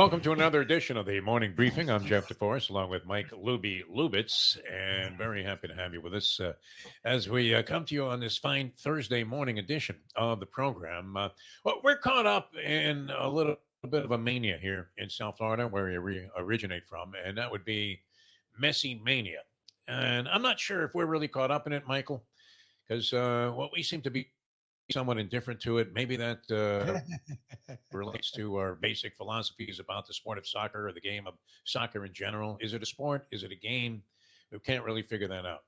Welcome to another edition of the morning briefing. I'm Jeff DeForest, along with Mike Lubie Lubitz, and very happy to have you with us uh, as we uh, come to you on this fine Thursday morning edition of the program. Uh, well, we're caught up in a little bit of a mania here in South Florida, where we re- originate from, and that would be Messi mania. And I'm not sure if we're really caught up in it, Michael, because uh, what we seem to be somewhat indifferent to it. Maybe that uh, relates to our basic philosophies about the sport of soccer or the game of soccer in general. Is it a sport? Is it a game? We can't really figure that out.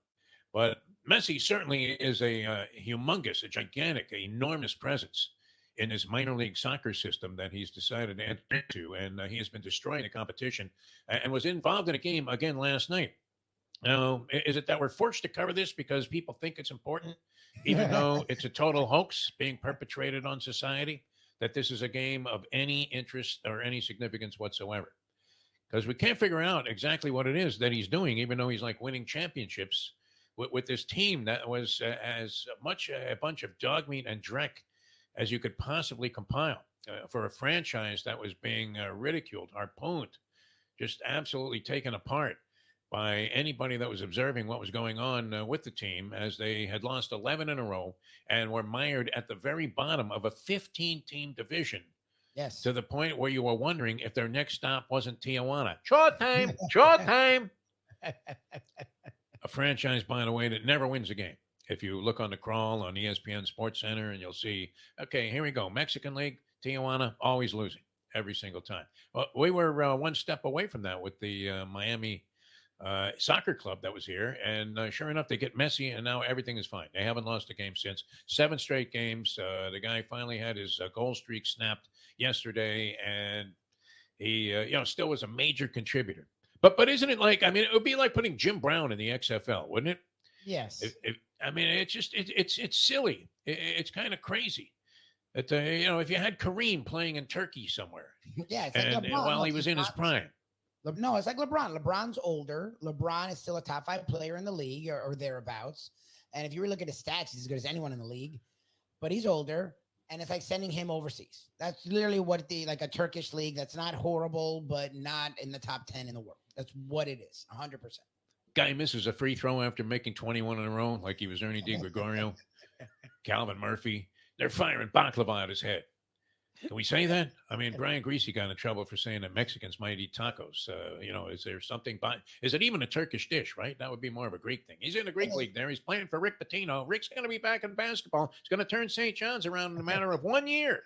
But Messi certainly is a uh, humongous, a gigantic, a enormous presence in this minor league soccer system that he's decided to enter into. And uh, he has been destroying the competition and was involved in a game again last night. Now, is it that we're forced to cover this because people think it's important? even though it's a total hoax being perpetrated on society, that this is a game of any interest or any significance whatsoever. Because we can't figure out exactly what it is that he's doing, even though he's like winning championships with, with this team that was uh, as much a bunch of dog meat and dreck as you could possibly compile uh, for a franchise that was being uh, ridiculed, harpooned, just absolutely taken apart by anybody that was observing what was going on uh, with the team as they had lost 11 in a row and were mired at the very bottom of a 15 team division. Yes. To the point where you were wondering if their next stop wasn't Tijuana. Short time, short time. a franchise, by the way, that never wins a game. If you look on the crawl on ESPN Sports Center and you'll see, okay, here we go. Mexican League, Tijuana, always losing every single time. Well, we were uh, one step away from that with the uh, Miami uh, soccer club that was here. And uh, sure enough, they get Messi, and now everything is fine. They haven't lost a game since seven straight games. Uh, the guy finally had his uh, goal streak snapped yesterday, and he, uh, you know, still was a major contributor. But but isn't it like? I mean, it would be like putting Jim Brown in the XFL, wouldn't it? Yes. It, it, I mean, it's just it, it's it's silly. It, it's kind of crazy. That uh, you know, if you had Kareem playing in Turkey somewhere, yeah, and, and while he was in his prime, Le- no, it's like LeBron. LeBron's older. LeBron is still a top five player in the league or, or thereabouts. And if you were looking at his stats, he's as good as anyone in the league. But he's older, and it's like sending him overseas. That's literally what the like a Turkish league that's not horrible, but not in the top ten in the world. That's what it is, hundred percent. Guy misses a free throw after making 21 in a row, like he was Ernie DiGregorio, Calvin Murphy. They're firing baklava at his head. Can we say that? I mean, Brian Griese got in trouble for saying that Mexicans might eat tacos. Uh, you know, is there something by? Is it even a Turkish dish? Right? That would be more of a Greek thing. He's in the Greek league there. He's playing for Rick Pitino. Rick's going to be back in basketball. He's going to turn St. John's around in a matter of one year.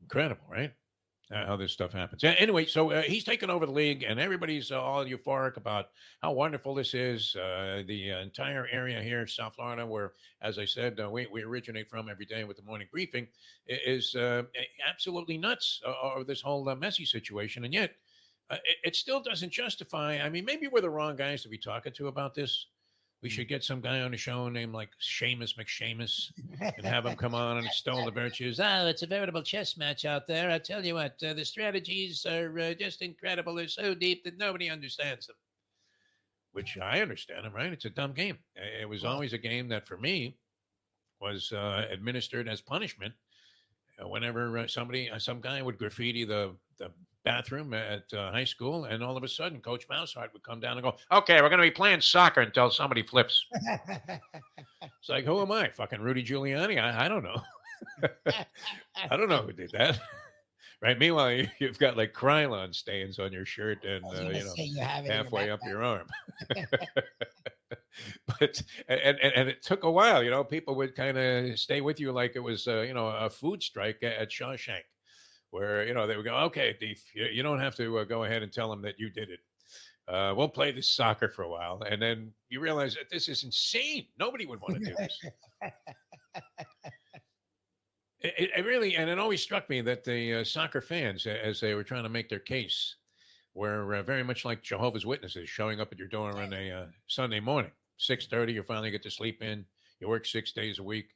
Incredible, right? Uh, how this stuff happens. Anyway, so uh, he's taken over the league, and everybody's uh, all euphoric about how wonderful this is. Uh, the uh, entire area here, South Florida, where, as I said, uh, we, we originate from every day with the morning briefing, is absolutely nuts over this whole Messi situation. And yet, it, it, still doesn't justify. I mean, maybe we're the wrong guys to be talking to about this. We should get some guy on a show named like Seamus McShamus and have him come on and extol the virtues. Oh, it's a veritable chess match out there. I tell you what, uh, the strategies are uh, just incredible. They're so deep that nobody understands them. Which I understand them, right? It's a dumb game. It was always a game that, for me, was uh, administered as punishment uh, whenever uh, somebody, uh, some guy would graffiti the the bathroom at uh, high school, and all of a sudden, Coach Mousehart would come down and go, "Okay, we're going to be playing soccer until somebody flips." it's like, who am I? Fucking Rudy Giuliani? I, I don't know. I don't know who did that. right. Meanwhile, you, have got like Krylon stains on your shirt and uh, you know you halfway up your arm. but and, and, and it took a while. You know, people would kind of stay with you like it was uh, you know a food strike at Shawshank where you know they would go, okay, Deef, you, you don't have to uh, go ahead and tell them that you did it. Uh, we'll play this soccer for a while, and then you realize that this is insane. Nobody would want to do this. it, it, really, and it always struck me that the uh, soccer fans, as they were trying to make their case, were uh, very much like Jehovah's Witnesses showing up at your door on a uh, Sunday morning, six thirty. You finally get to sleep in. You work six days a week,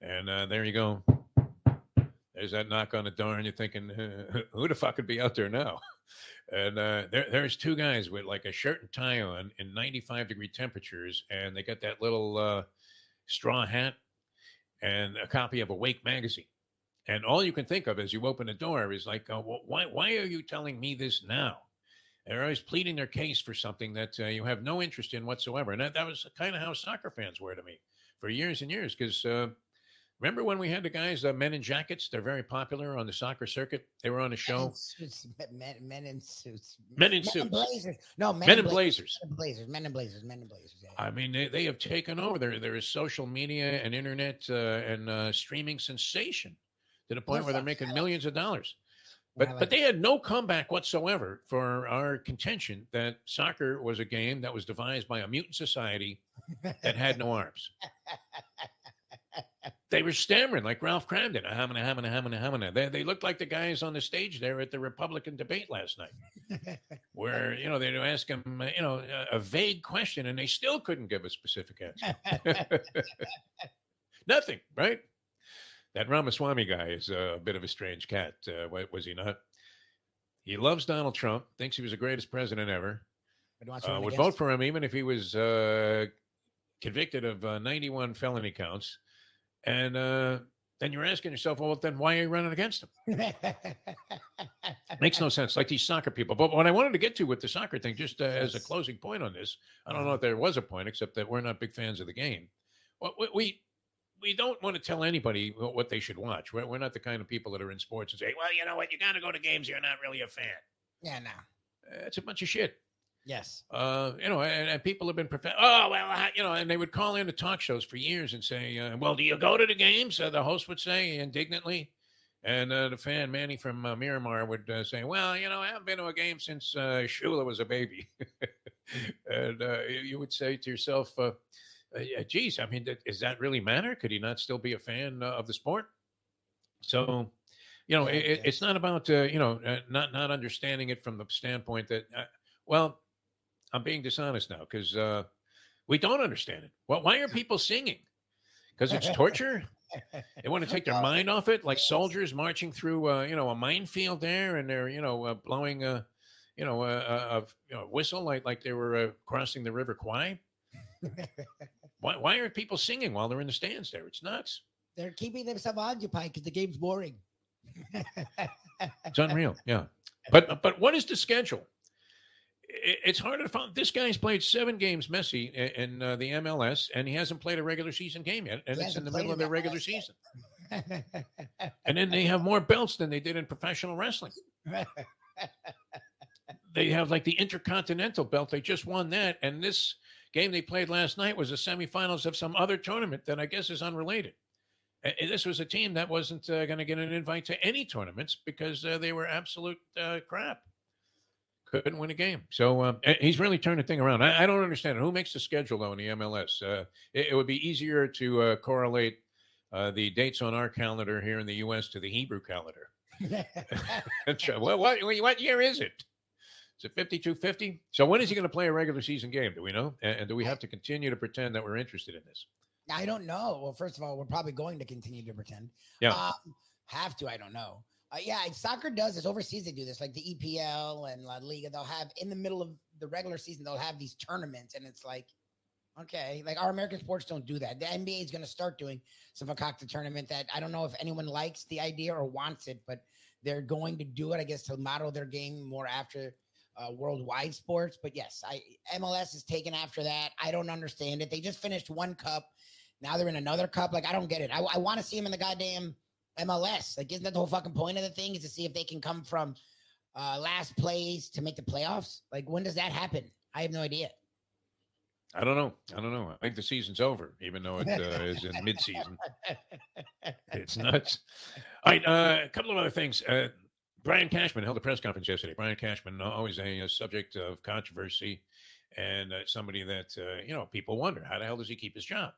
and uh, there you go there's that knock on the door, and you're thinking, who the fuck could be out there now? And uh, there, there's two guys with like a shirt and tie on in 95 degree temperatures, and they got that little uh, straw hat and a copy of Awake magazine. And all you can think of as you open the door is like, uh, why, why are you telling me this now? They're always pleading their case for something that uh, you have no interest in whatsoever. And that, that was kind of how soccer fans were to me for years and years. Because uh, remember when we had the guys, the Men in Jackets? They're very popular on the soccer circuit. They were on a show. Men in suits. Men, men in suits. Men in suits. blazers. No, men, Men in in blazers. Men in blazers. Men in blazers. Men in blazers. Yeah. I mean, they, they have taken over. There, there is social media and internet uh, and uh, streaming sensation to the point where they're making millions of dollars. But like but they had no comeback whatsoever for our contention that soccer was a game that was devised by a mutant society that had no arms. They were stammering like Ralph Kramden. Hamina, hamina, hamina, hamina. They, they looked like the guys on the stage there at the Republican debate last night, where you know they'd ask them, uh, you know, a, a vague question, and they still couldn't give a specific answer. Nothing, right? That Ramaswamy guy is a bit of a strange cat, uh, was he not? He loves Donald Trump, thinks he was the greatest president ever, But wants to uh, would vote for him even if he was uh, convicted of uh, 91 felony counts. And uh, then you're asking yourself, well, then why are you running against him? Makes no sense, like these soccer people. But what I wanted to get to with the soccer thing, just uh, as a closing point on this, I don't know if there was a point, except that we're not big fans of the game. Well, we we, don't want to tell anybody what they should watch. We're, we're not the kind of people that are in sports and say, well, you know what, you got to go to games. You're not really a fan. yeah, no. It's a bunch of shit. Yes. Uh, you know, and, and people have been prof- oh well, you know, and they would call in into talk shows for years and say, uh, "Well, do you go to the games?" Uh, the host would say indignantly, and uh, the fan Manny from uh, Miramar would uh, say, "Well, you know, I haven't been to a game since uh, Shula was a baby," and uh, you would say to yourself, uh, uh, "Geez, I mean, th- does that really matter? Could he not still be a fan uh, of the sport?" So. You know, it- it's not about uh, you know uh, not not understanding it from the standpoint that uh, well, I'm being dishonest now because uh, we don't understand it. Well, why are people singing? Because it's torture. They want to take their mind off it, like soldiers marching through, uh, you know, a minefield there, and they're, you know, uh, blowing a, you know, a, a, you know, whistle like like they were uh, crossing the River Kwai. Why why aren't people singing while they're in the stands there? It's nuts. They're keeping themselves occupied because the game's boring. It's unreal. Yeah. But but what is the schedule? It's hard to find. This guy's played seven games, Messi, in uh, the MLS, and he hasn't played a regular season game yet, and He it's in the middle of their regular season. And then they have more belts than they did in professional wrestling. They have like the Intercontinental belt. They just won that, and this game they played last night was the semifinals of some other tournament that I guess is unrelated. Uh, This was a team that wasn't uh, going to get an invite to any tournaments because uh, they were absolute uh, crap. Couldn't win a game. So um, he's really turned the thing around. I, I don't understand it. Who makes the schedule though in the MLS? Uh, it, it would be easier to uh, correlate uh, the dates on our calendar here in the U.S. to the Hebrew calendar. well, what, what year is it? Is it 5250? So when is he going to play a regular season game? Do we know? And, and do we have to continue to pretend that we're interested in this? I don't know. Well, first of all, we're probably going to continue to pretend. Yeah. Um, have to. I don't know. Uh, yeah, soccer does this. Overseas, they do this, like the EPL and La Liga. They'll have in the middle of the regular season, they'll have these tournaments, and it's like, okay, like our American sports don't do that. The NBA is going to start doing some Fakakta tournament that I don't know if anyone likes the idea or wants it, but they're going to do it, I guess, to model their game more after uh, worldwide sports. But yes, I MLS is taken after that. I don't understand it. They just finished one cup. Now they're in another cup. Like I don't get it. I, I want to see them in the goddamn MLS. Like isn't that the whole fucking point of the thing? Is to see if they can come from uh, last place to make the playoffs. Like when does that happen? I have no idea. I don't know. I don't know. I think the season's over, even though it uh, is in mid-season. It's nuts. All right, uh, a couple of other things. Uh, Brian Cashman held a press conference yesterday. Brian Cashman, always a, a subject of controversy, and uh, somebody that uh, you know people wonder how the hell does he keep his job.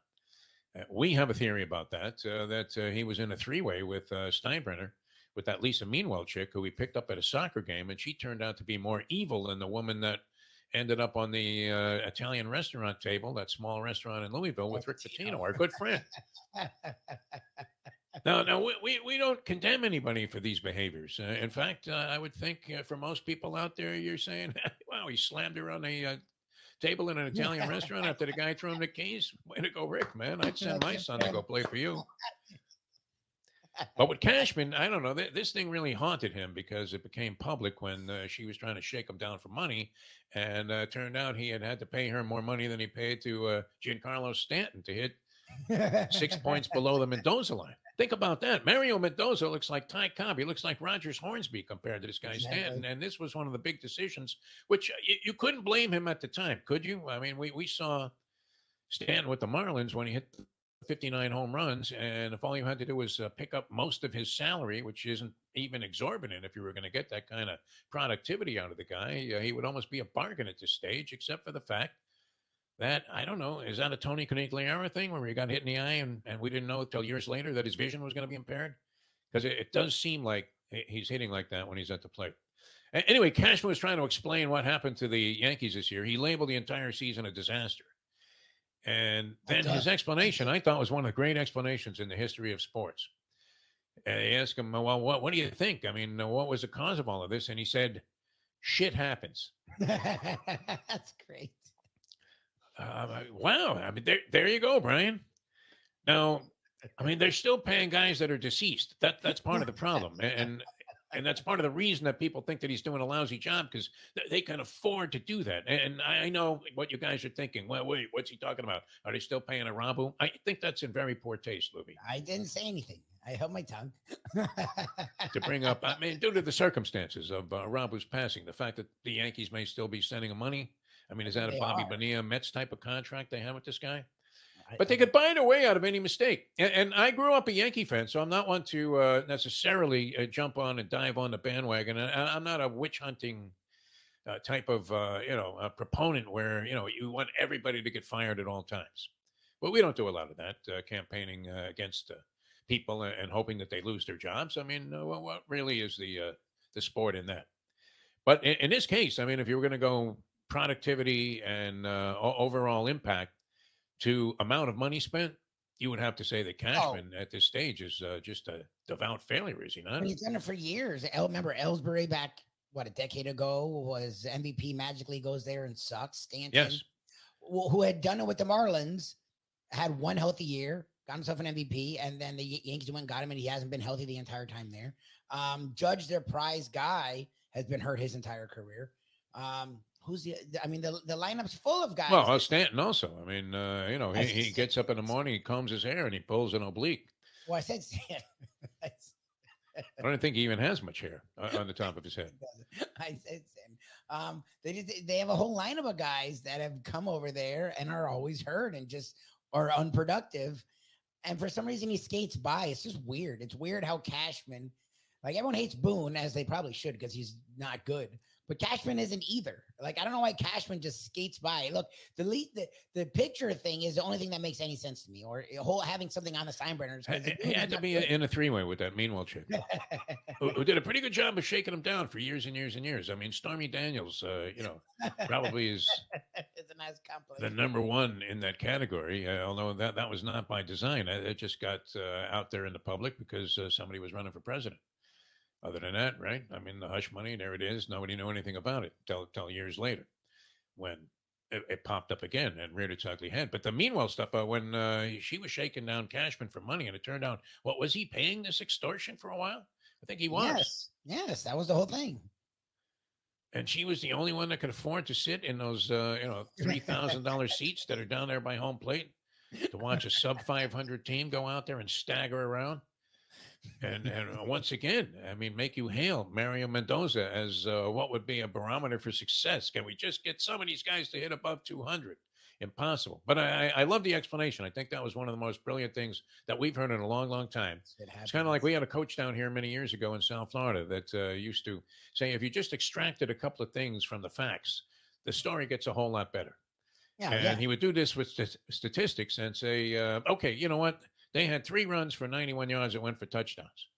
Uh, we have a theory about that. Uh, that uh, he was in a three-way with uh, Steinbrenner, with that Lisa Meanwell chick who he picked up at a soccer game, and she turned out to be more evil than the woman that ended up on the uh, Italian restaurant table, that small restaurant in Louisville with Rick Pitino, our good friend. No, no, we, we, we don't condemn anybody for these behaviors. Uh, in fact, uh, I would think uh, for most people out there, you're saying, wow, he slammed her on a uh, table in an Italian restaurant after the guy threw him the keys. Way to go, Rick, man. I'd send my son to go play for you. but with Cashman, I don't know. Th- this thing really haunted him because it became public when uh, she was trying to shake him down for money, and uh, turned out he had had to pay her more money than he paid to uh, Giancarlo Stanton to hit six points below the Mendoza line. Think about that. Mario Mendoza looks like Ty Cobb. He looks like Rogers Hornsby compared to this guy Exactly. Stanton. And this was one of the big decisions, which you, you couldn't blame him at the time, could you? I mean, we, we saw Stanton with the Marlins when he hit 59 home runs. And if all you had to do was uh, pick up most of his salary, which isn't even exorbitant if you were going to get that kind of productivity out of the guy, uh, he would almost be a bargain at this stage, except for the fact that I don't know, is that a Tony Conigliaro thing where he got hit in the eye and, and we didn't know until years later that his vision was going to be impaired? Because it, it does seem like he's hitting like that when he's at the plate. Anyway, Cashman was trying to explain what happened to the Yankees this year. He labeled the entire season a disaster. And then his explanation, I thought, was one of the great explanations in the history of sports. And they asked him, Well, what, what do you think? I mean, what was the cause of all of this? And he said, Shit happens. That's great. Uh, wow. I mean, there, there you go, Brian. Now, I mean, they're still paying guys that are deceased. That that's part of the problem, and and that's part of the reason that people think that he's doing a lousy job because they can afford to do that. And I I know what you guys are thinking. Well, wait, what's he talking about? Are they still paying a Rabu? I think that's in very poor taste, Lubie, I didn't say anything. I held my tongue. to bring up. I mean, due to the circumstances of uh, Rabu's passing, the fact that the Yankees may still be sending him money. I mean, is that a Bobby are. Bonilla Mets type of contract they have with this guy? I- but they could buy their way out of any mistake. And, and I grew up a Yankee fan, so I'm not one to uh, necessarily uh, jump on and dive on the bandwagon. And I'm not a witch hunting uh, type of uh, you know a proponent where you know you want everybody to get fired at all times. But we don't do a lot of that uh, campaigning uh, against uh, people and, and hoping that they lose their jobs. I mean, uh, what, what really is the uh, the sport in that? But in, in this case, I mean, if you were going to go productivity and uh, overall impact to amount of money spent, you would have to say that Cashman at this stage is uh, just a devout failure, is he not? He's done it for years. El, remember Ellsbury back what a decade ago was MVP magically goes there and sucks. Stanton, Yes. who had done it with the Marlins, had one healthy year, got himself an MVP, and then the Yan- Yankees went and got him, and he hasn't been healthy the entire time there. Um, Judge, their prize guy, has been hurt his entire career. Um, who's the? I mean, the the lineup's full of guys. Well, uh, Stanton also. I mean, uh, you know, he, he gets up in the morning, he combs his hair, and he pulls an oblique. well, I said Stanton. I don't think he even has much hair uh, on the top of his head. I said Stanton. Um, they just they have a whole lineup of guys that have come over there and are always hurt and just are unproductive. And for some reason, he skates by. It's just weird. It's weird how Cashman, like everyone hates Boone as they probably should because he's not good. But Cashman isn't either. Like I don't know why Cashman just skates by. Look, the lead, the the picture thing is the only thing that makes any sense to me. Or whole having something on the Steinbrenners. He had to be good. in a three way with that Meanwell chick, who, who did a pretty good job of shaking him down for years and years and years. I mean, Stormy Daniels, uh, you know, probably is it's a nice compliment. the number one in that category. Uh, although that that was not by design, it, it just got uh, out there in the public because uh, somebody was running for president. Other than that, right? I mean, the hush money, there it is. Nobody knew anything about it till till years later, when it, it popped up again and reared its ugly head. But the Meanwell stuff, uh, when uh, she was shaking down Cashman for money, and it turned out, what was he paying this extortion for a while? I think he was. Yes, yes, that was the whole thing. and she was the only one that could afford to sit in those uh, you know three thousand dollars seats that are down there by home plate to watch a sub five hundred team go out there and stagger around. And and uh, once again, I mean, make you hail Mario Mendoza as uh, what would be a barometer for success. Can we just get some of these guys to hit above two hundred? Impossible. But I, I I love the explanation. I think that was one of the most brilliant things that we've heard in a long, long time. It It's kind of like we had a coach down here many years ago in South Florida that uh, used to say, if you just extracted a couple of things from the facts, the story gets a whole lot better. yeah, and yeah. he would do this with st- statistics and say, uh, okay, you know what? They had three runs for 91 yards that went for touchdowns.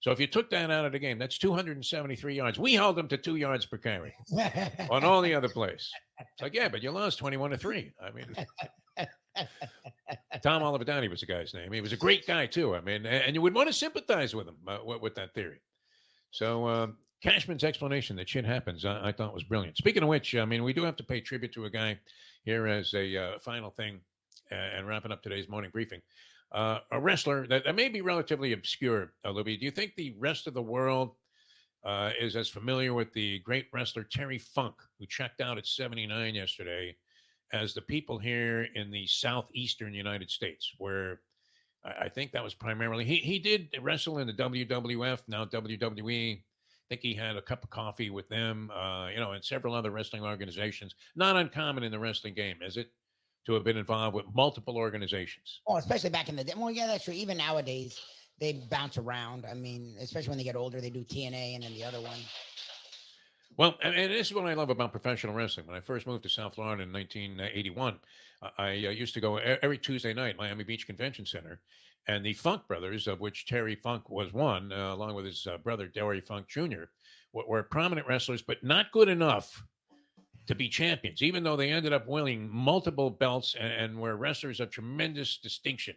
So if you took that out of the game, that's 273 yards. We held them to two yards per carry on all the other plays. It's like, yeah, but you lost 21 to three. I mean, Tom Olivadotti was the guy's name. He was a great guy too. I mean, and you would want to sympathize with him uh, with, with that theory. So um, Cashman's explanation that shit happens, I, I thought was brilliant. Speaking of which, I mean, we do have to pay tribute to a guy here as a uh, final thing, uh, and wrapping up today's morning briefing. Uh, a wrestler that, that may be relatively obscure, uh, Libby. Do you think the rest of the world uh, is as familiar with the great wrestler Terry Funk, who checked out at 79 yesterday, as the people here in the southeastern United States, where I, I think that was primarily he he did wrestle in the WWF, now WWE. I think he had a cup of coffee with them, uh, you know, and several other wrestling organizations. Not uncommon in the wrestling game, is it? To have been involved with multiple organizations. Oh, especially back in the day. Well, yeah, that's true. Even nowadays, they bounce around. I mean, especially when they get older, they do TNA and then the other one. Well, and, and this is what I love about professional wrestling. When I first moved to South Florida in 1981, I uh, used to go every Tuesday night Miami Beach Convention Center, and the Funk brothers, of which Terry Funk was one, uh, along with his uh, brother Dory Funk Jr., were, were prominent wrestlers, but not good enough to be champions, even though they ended up winning multiple belts and, and were wrestlers of tremendous distinction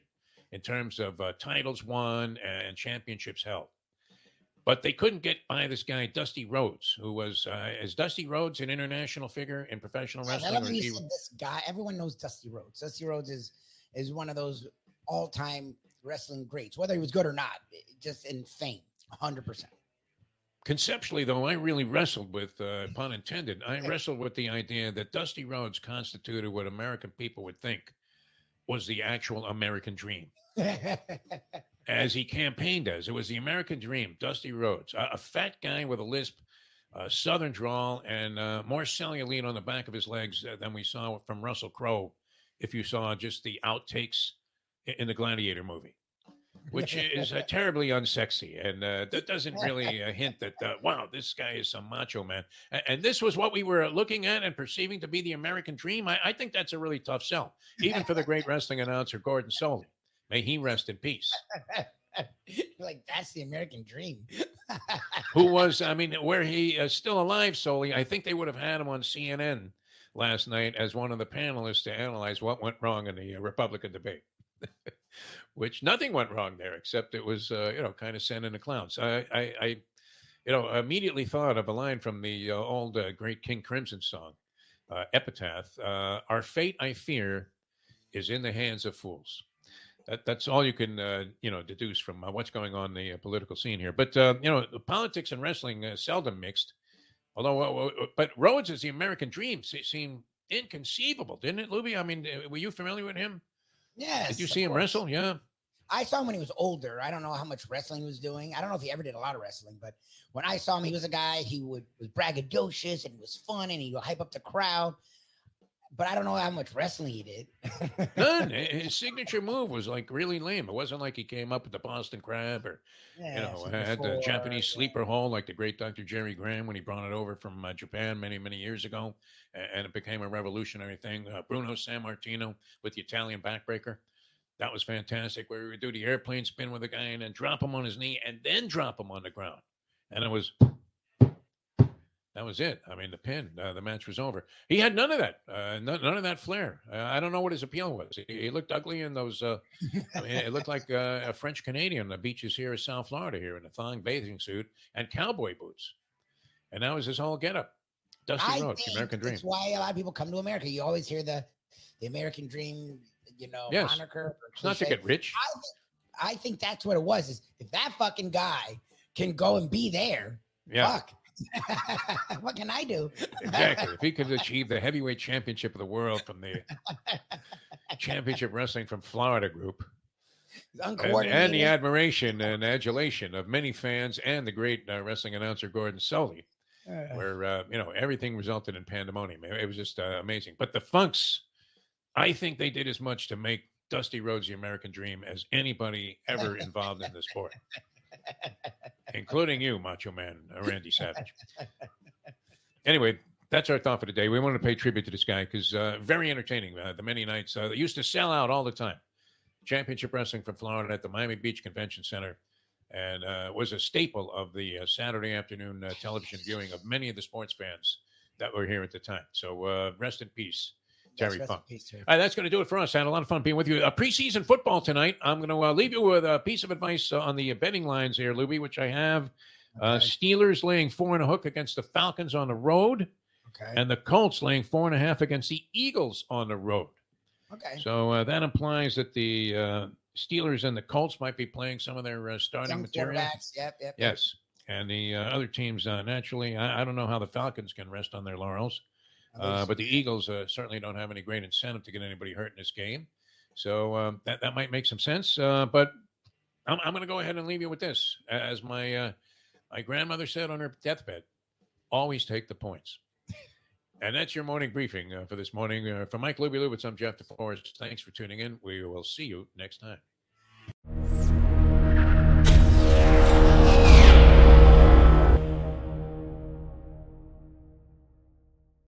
in terms of uh, titles won and championships held. But they couldn't get by this guy, Dusty Rhodes, who was uh, is Dusty Rhodes an international figure in professional wrestling? Yeah, he... this guy, everyone knows Dusty Rhodes. Dusty Rhodes is is one of those all time wrestling greats, whether he was good or not, just in fame, hundred percent. Conceptually, though, I really wrestled with, uh, pun intended, I wrestled with the idea that Dusty Rhodes constituted what American people would think was the actual American dream. as he campaigned as. It was the American dream, Dusty Rhodes, a, a fat guy with a lisp, a southern drawl, and uh, more cellulite on the back of his legs uh, than we saw from Russell Crowe if you saw just the outtakes in the Gladiator movie. Which is uh, terribly unsexy, and uh, that doesn't really uh, hint that uh, wow, this guy is some macho man. And, and, this was what we were looking at and perceiving to be the American dream. I, I think that's a really tough sell, even for the great wrestling announcer Gordon Solie. May he rest in peace. like that's the American dream. Who was? I mean, where he is uh, still alive, Solie. I think they would have had him on CNN last night as one of the panelists to analyze what went wrong in the uh, Republican debate. Which nothing went wrong there, except it was uh, you know kind of sent in the clowns. I, I, I, you know, immediately thought of a line from the uh, old uh, great King Crimson song, uh, Epitaph. "Our fate, I fear, is in the hands of fools." that, that's all you can uh, you know deduce from uh, what's going on in the uh, political scene here. But uh, you know, politics and wrestling seldom mixed. Although, but Rhodes is the American dream. Seemed inconceivable, didn't it, Lubie? I mean, were you familiar with him? Yes. Did you see him course. wrestle? Yeah. I saw him when he was older. I don't know how much wrestling he was doing. I don't know if he ever did a lot of wrestling, but when I saw him, he was a guy. He would was braggadocious and he was fun and he would hype up the crowd but I don't know how much wrestling he did. None. His signature move was like really lame. It wasn't like he came up with the Boston Crab or, yeah, you know, had the Japanese sleeper hold like the great Dr. Jerry Graham when he brought it over from uh, Japan many, many years ago. And it became a revolutionary thing. Uh, Bruno Sammartino with the Italian backbreaker. That was fantastic. Where he would do the airplane spin with a guy and then drop him on his knee and then drop him on the ground. And it was that was it. I mean, the pin, uh, the match was over. He had none of that, uh, none, none, of that flair. Uh, I don't know what his appeal was. He, he looked ugly in those. Uh, I mean, it looked like uh, a French Canadian. The beaches here in South Florida, here in a thong bathing suit and cowboy boots, and that was his whole getup. Dusty Rhodes, American Dream. That's why a lot of people come to America. You always hear the the American Dream, you know, yes. moniker. It's not to get rich. I, I think that's what it was. Is if that fucking guy can go and be there, yeah. fuck what can I do? exactly. If he could achieve the heavyweight championship of the world from the championship wrestling from Florida group. And, and, the admiration and adulation of many fans and the great uh, wrestling announcer Gordon Solie, uh, where uh, you know everything resulted in pandemonium. It, it was just uh, amazing. But the Funks, I think they did as much to make Dusty Rhodes the American Dream as anybody ever involved in the sport including you, Macho Man uh, Randy Savage. anyway, that's our thought for today. We wanted to pay tribute to this guy because uh, very entertaining. Uh, the many nights uh, used to sell out all the time. Championship Wrestling from Florida at the Miami Beach Convention Center, and uh, was a staple of the uh, Saturday afternoon television viewing of many of the sports fans that were here at the time. So rest in peace Terry yes, Funk. All right, that's going to do it for us. I had a lot of fun being with you. Uh, preseason football tonight. I'm going to uh, leave you with a piece of advice uh, on the betting lines here, Lubie, which I have. Uh, okay. Steelers laying four and a hook against the Falcons on the road. Okay. And the Colts laying four and a half against the Eagles on the road. Okay. So uh, that implies that the uh, Steelers and the Colts might be playing some of their uh, starting material. Yep, yep. Yes. And the uh, other teams, uh, naturally, I, I don't know how the Falcons can rest on their laurels, uh, but the Eagles uh, certainly don't have any great incentive to get anybody hurt in this game. So um, that, that might make some sense. Uh, but I'm, I'm going to go ahead and leave you with this. As my, uh, my grandmother said on her deathbed, always take the points. And that's your morning briefing uh, for this morning. Uh, for Mike Lubie Lubitz, I'm Jeff DeForest. Thanks for tuning in. We will see you next time.